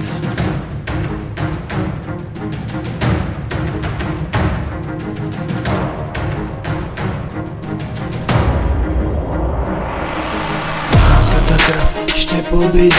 States. Балканската кръв ще победим,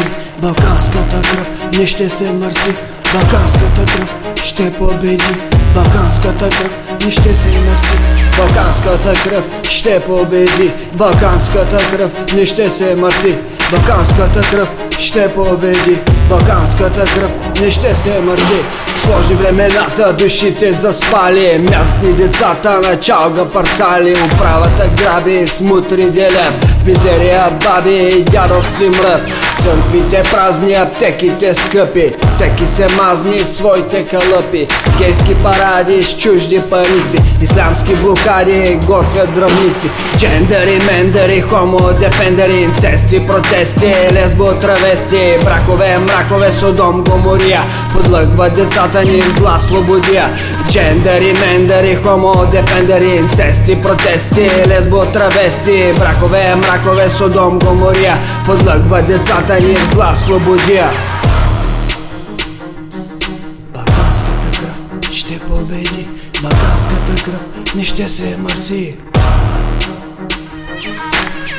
Балканската кръв не ще се мърси, Балканската кръв ще победи. Балканската кръв и ще се мърси. Балканската кръв ще победи. Балканската кръв не ще се мърси. Балканската кръв ще победи. Балканската кръв не ще се мързи. Сложни времената, душите заспали. Мястни децата на чалга парцали. Управата граби, смутри делят Мизерия баби дядов си мрът Църквите празни, аптеките скъпи. Всеки се мазни в своите калъпи. Гейски паради с чужди парици Ислямски блокади готвят дръвници Джендери, мендери, хомо, дефендери Инцести, протести, лесбо, травести Бракове, мракове, Содом, Гомория. Подлъгват децата ни в зла слободия. Джендери, мендери, хомо, дефендери Инцести, протести, лесбо, травести. Бракове, мракове бракове Содом Гомория. Подлъгва децата ни в зла слободия. Балканската кръв ще победи. Балканската кръв не ще се мърси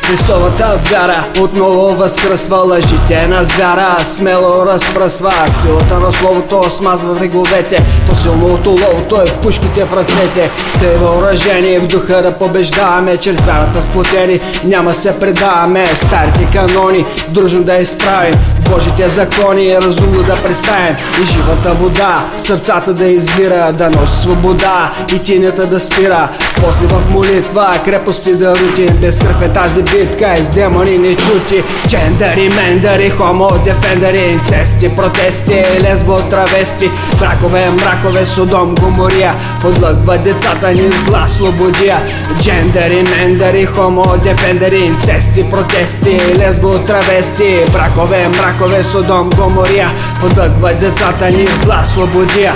Христовата вяра отново възкръсва лъжите на звяра. Смело разпръсва силата на словото смазва враговете По-силно от уловото е пушките в ръцете. Те въоръжени в духа да побеждаваме Чрез вярата сплотени. Няма се предаваме Старите канони. Дружно да изправим Божите закони разумно да представим. И живата вода сърцата да извира Да носи свобода и тинята да спира. После в молитва крепости да рутим. Без кръв е тази битка и с демони не чути Джендари, мендери, хомо, дефендери Инцести, протести, лесбо, травести Бракове, мракове, Содом, Гомория Подлъгва децата ни зла слободия Джендари, мендери, хомо, дефендери Инцести, протести, лесбо, травести Бракове, мракове, Содом, Гомория Подлъгва децата ни зла слободия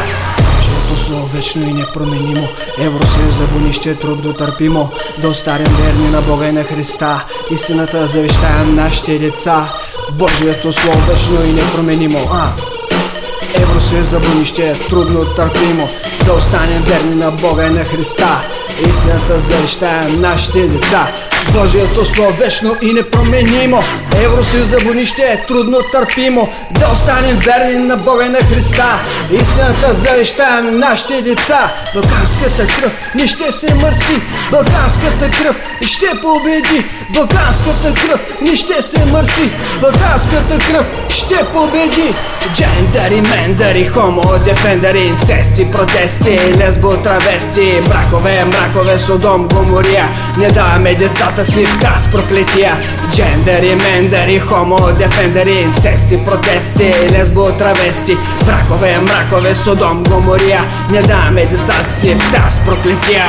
Божието слово вечно и непроменимо Евросъюза бонище трудно търпимо Да остарим верни на Бога и на Христа. Истината завещаем нашите деца. Божието слово вечно и непроменимо а. Евросъюза бонище трудно търпимо Да останем верни на Бога и на Христа Истината завещаем нашите деца. Божието слово вечно и непроменимо. Евросъюза бонище е трудно търпимо. Да останем верни на Бога и на Христа. Истината завещаем нашите деца. Балканската кръв не ще се мърси. Балканската кръв ще победи. Балканската кръв не ще се мърси. Балканската кръв ще победи. Джендари, мендари, хомо, дефендери Инцести, протести, лесбо, травести Бракове, мракове, Содом, Гомория Не даваме децата си в газ проклетия Джендери, мендери, хомо, дефендери Инцести, протести, лесбо, травести Бракове, мракове, Содом, Гомория Не даваме децата си в газ проклетия